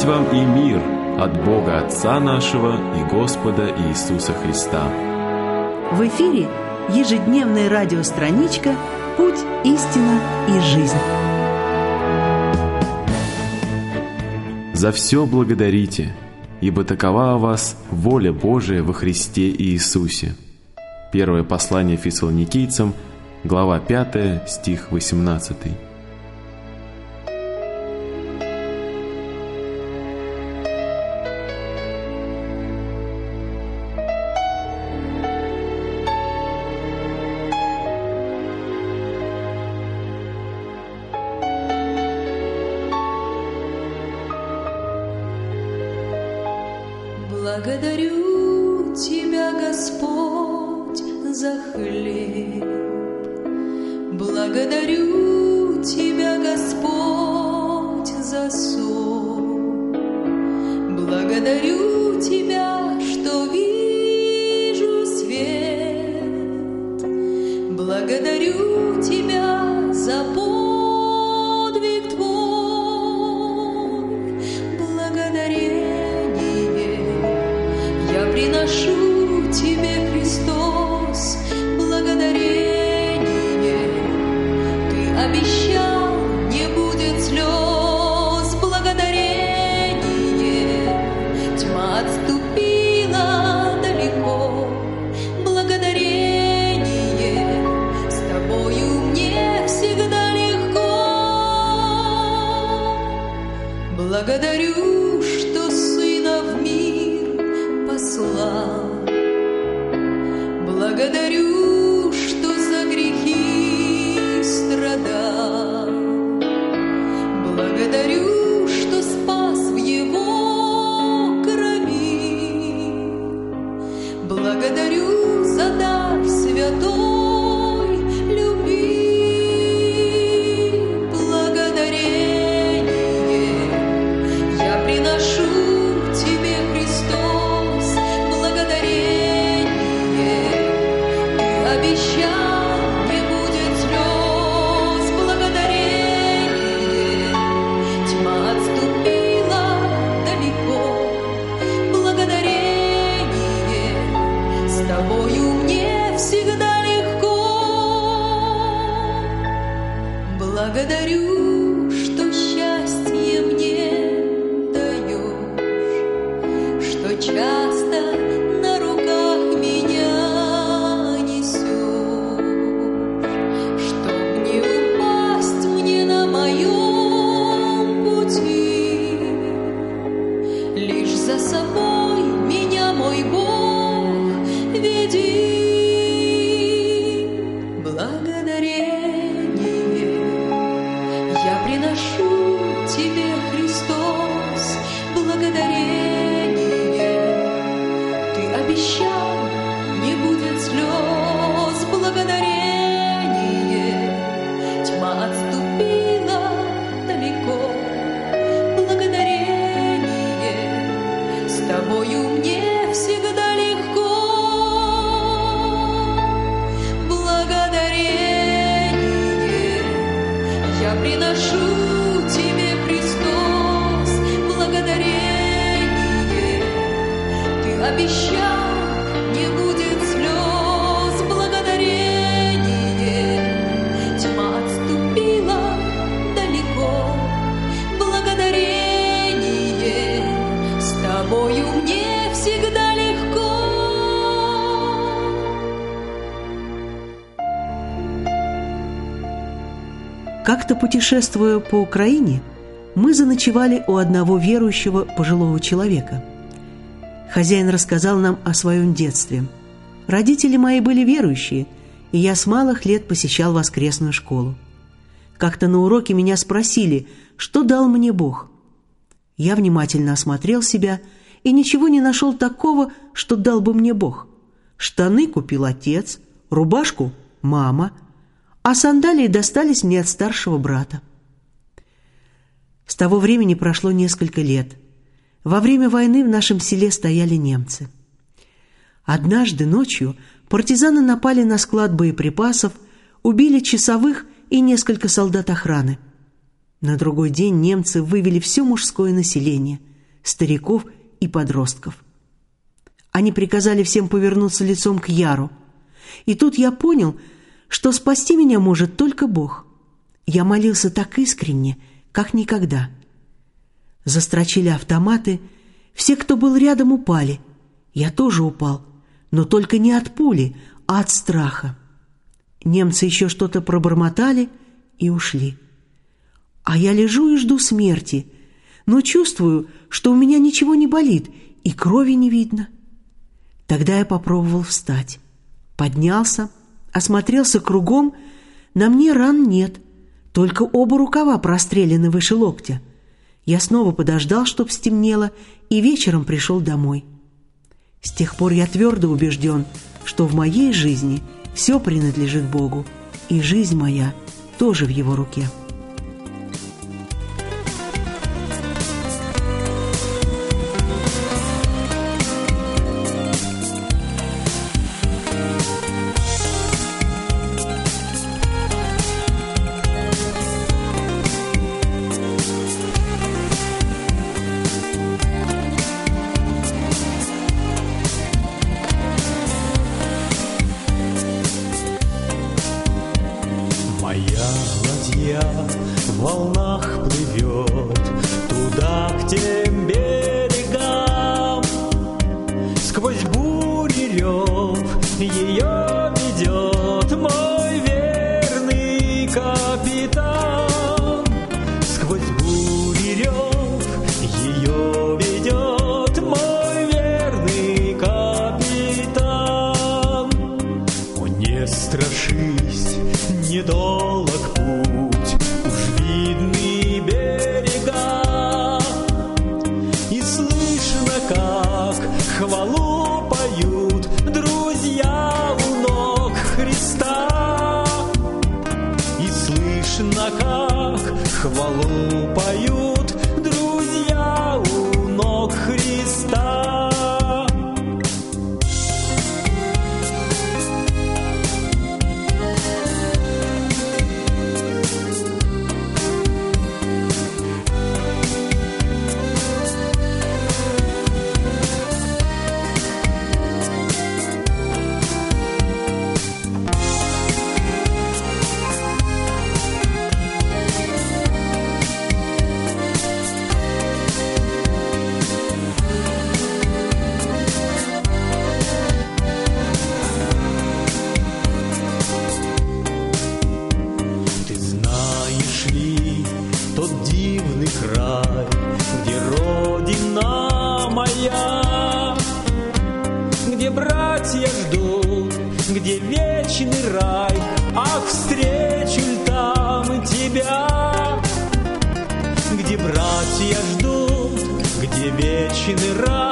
Благодать вам и мир от Бога Отца нашего и Господа Иисуса Христа. В эфире ежедневная радиостраничка «Путь, истина и жизнь». За все благодарите, ибо такова о вас воля Божия во Христе Иисусе. Первое послание фессалоникийцам, глава 5, стих 18. Благодарю Тебя, Господь, за хлеб. Благодарю Тебя, Господь, за соль. Благодарю Тебя, я Как-то путешествуя по Украине, мы заночевали у одного верующего пожилого человека. Хозяин рассказал нам о своем детстве. Родители мои были верующие, и я с малых лет посещал воскресную школу. Как-то на уроке меня спросили, что дал мне Бог. Я внимательно осмотрел себя и ничего не нашел такого, что дал бы мне Бог. Штаны купил отец, рубашку – мама, а сандалии достались мне от старшего брата. С того времени прошло несколько лет. Во время войны в нашем селе стояли немцы. Однажды ночью партизаны напали на склад боеприпасов, убили часовых и несколько солдат охраны. На другой день немцы вывели все мужское население, стариков и подростков. Они приказали всем повернуться лицом к Яру. И тут я понял, что спасти меня может только Бог. Я молился так искренне, как никогда. Застрочили автоматы, все, кто был рядом, упали. Я тоже упал, но только не от пули, а от страха. Немцы еще что-то пробормотали и ушли. А я лежу и жду смерти, но чувствую, что у меня ничего не болит и крови не видно. Тогда я попробовал встать. Поднялся, осмотрелся кругом, на мне ран нет, только оба рукава прострелены выше локтя. Я снова подождал, чтоб стемнело, и вечером пришел домой. С тех пор я твердо убежден, что в моей жизни все принадлежит Богу, и жизнь моя тоже в Его руке. Ее ведет Мой верный капитан. Сквозь бури рев ее ведет Мой верный капитан. О, не страшись, недолг путь, хвалу где братья ждут, где вечный рай,